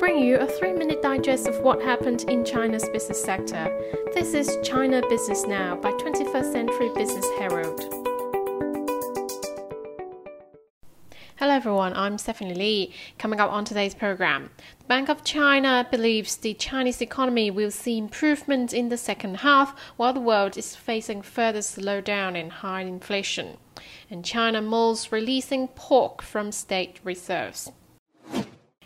bring you a three minute digest of what happened in China's business sector. This is China Business Now by 21st Century Business Herald. Hello everyone, I'm Stephanie Lee. Coming up on today's program, the Bank of China believes the Chinese economy will see improvement in the second half while the world is facing further slowdown and high inflation. And China mulls releasing pork from state reserves.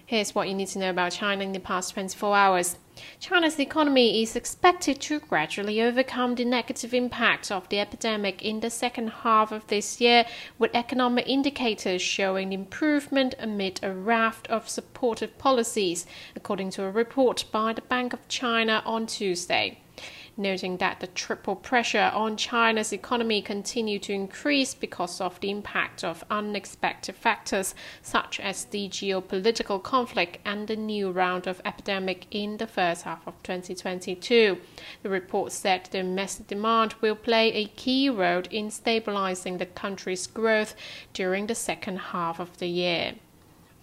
Here's what you need to know about China in the past 24 hours. China's economy is expected to gradually overcome the negative impact of the epidemic in the second half of this year, with economic indicators showing improvement amid a raft of supportive policies, according to a report by the Bank of China on Tuesday noting that the triple pressure on China's economy continued to increase because of the impact of unexpected factors such as the geopolitical conflict and the new round of epidemic in the first half of 2022. The report said domestic demand will play a key role in stabilizing the country's growth during the second half of the year.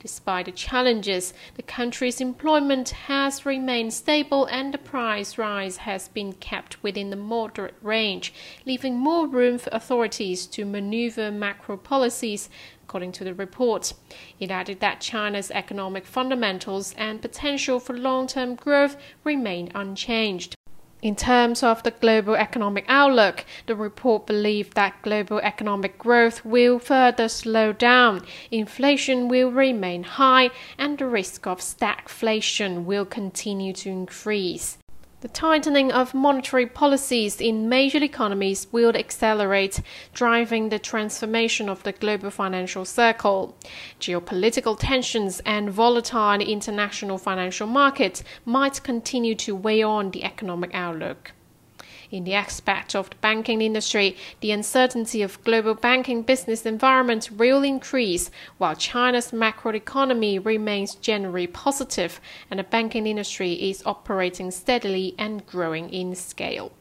Despite the challenges, the country's employment has remained stable and the price rise has been kept within the moderate range, leaving more room for authorities to maneuver macro policies, according to the report. It added that China's economic fundamentals and potential for long term growth remain unchanged. In terms of the global economic outlook, the report believed that global economic growth will further slow down, inflation will remain high, and the risk of stagflation will continue to increase. The tightening of monetary policies in major economies will accelerate, driving the transformation of the global financial circle. Geopolitical tensions and volatile international financial markets might continue to weigh on the economic outlook. In the aspect of the banking industry, the uncertainty of global banking business environment will increase, while China's macroeconomy remains generally positive and the banking industry is operating steadily and growing in scale.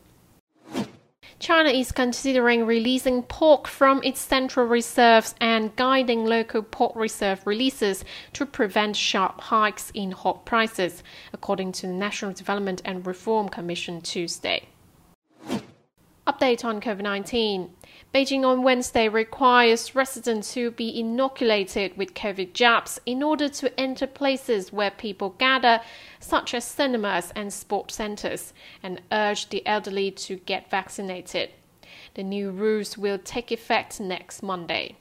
China is considering releasing pork from its central reserves and guiding local pork reserve releases to prevent sharp hikes in hog prices, according to the National Development and Reform Commission Tuesday. Update on COVID 19. Beijing on Wednesday requires residents to be inoculated with COVID jabs in order to enter places where people gather, such as cinemas and sports centers, and urge the elderly to get vaccinated. The new rules will take effect next Monday.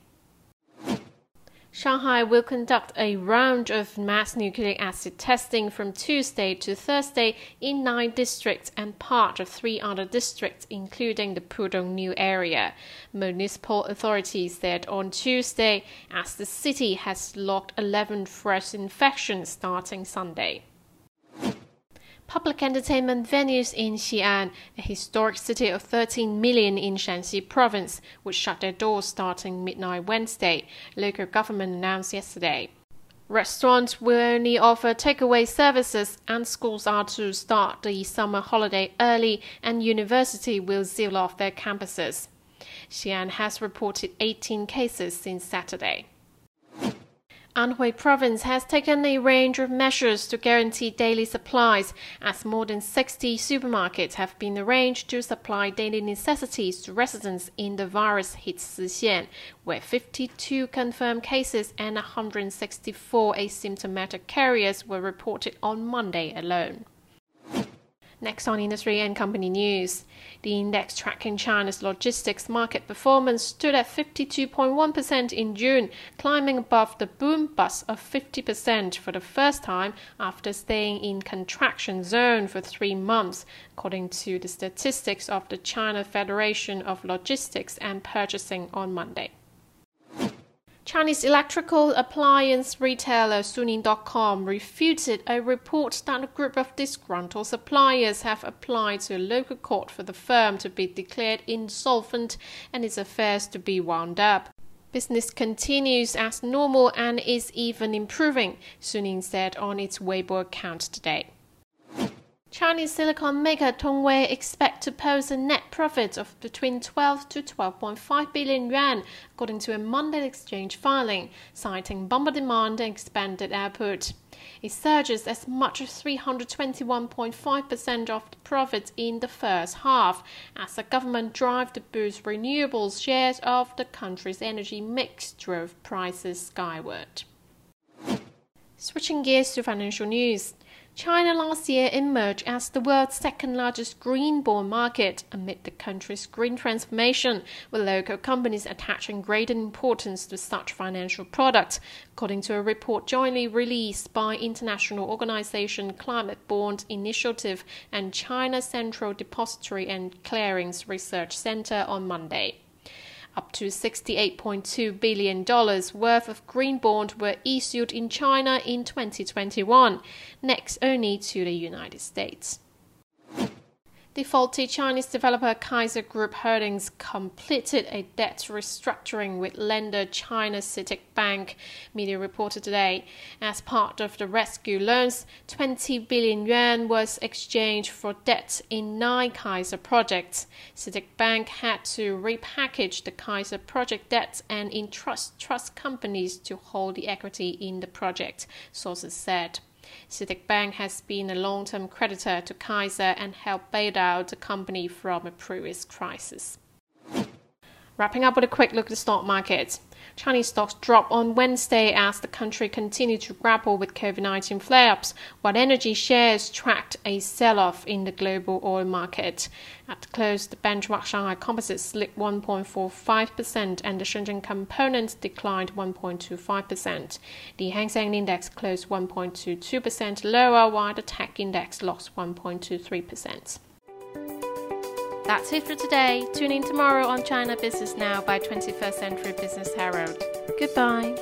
Shanghai will conduct a round of mass nucleic acid testing from Tuesday to Thursday in nine districts and part of three other districts, including the Pudong New area. Municipal authorities said on Tuesday, as the city has logged 11 fresh infections starting Sunday public entertainment venues in Xi'an, a historic city of 13 million in Shaanxi province, would shut their doors starting midnight Wednesday, local government announced yesterday. Restaurants will only offer takeaway services, and schools are to start the summer holiday early, and university will seal off their campuses. Xi'an has reported 18 cases since Saturday. Anhui province has taken a range of measures to guarantee daily supplies, as more than 60 supermarkets have been arranged to supply daily necessities to residents in the virus hit Sixian, where 52 confirmed cases and 164 asymptomatic carriers were reported on Monday alone. Next on industry and company news. The index tracking China's logistics market performance stood at 52.1% in June, climbing above the boom bust of 50% for the first time after staying in contraction zone for 3 months, according to the statistics of the China Federation of Logistics and Purchasing on Monday. Chinese electrical appliance retailer Suning.com refuted a report that a group of disgruntled suppliers have applied to a local court for the firm to be declared insolvent and its affairs to be wound up. Business continues as normal and is even improving, Suning said on its Weibo account today. Chinese silicon maker Tongwei expect to post a net profit of between 12 to 12.5 billion yuan, according to a Monday exchange filing, citing bumper demand and expanded output. It surges as much as 321.5% of the profits in the first half, as the government drive to boost renewables shares of the country's energy mix drove prices skyward. Switching gears to financial news. China last year emerged as the world's second largest green bond market amid the country's green transformation, with local companies attaching greater importance to such financial products, according to a report jointly released by international organization Climate Bond Initiative and China Central Depository and Clearings Research Center on Monday. Up to $68.2 billion worth of green bonds were issued in China in 2021, next only to the United States. Defaulted Chinese developer Kaisa Group Holdings completed a debt restructuring with lender China CITIC Bank, media reported today. As part of the rescue loans, 20 billion yuan was exchanged for debt in nine Kaisa projects. CITIC Bank had to repackage the Kaisa project debts and entrust trust companies to hold the equity in the project, sources said. CITIC Bank has been a long term creditor to Kaisa and helped bail out the company from a previous crisis. Wrapping up with a quick look at the stock market. Chinese stocks dropped on Wednesday as the country continued to grapple with COVID 19 flare ups, while energy shares tracked a sell off in the global oil market. At the close, the benchmark Shanghai Composite slipped 1.45% and the Shenzhen Component declined 1.25%. The Hang Seng Index closed 1.22% lower, while the Tech Index lost 1.23%. That's it for today. Tune in tomorrow on China Business Now by 21st Century Business Herald. Goodbye.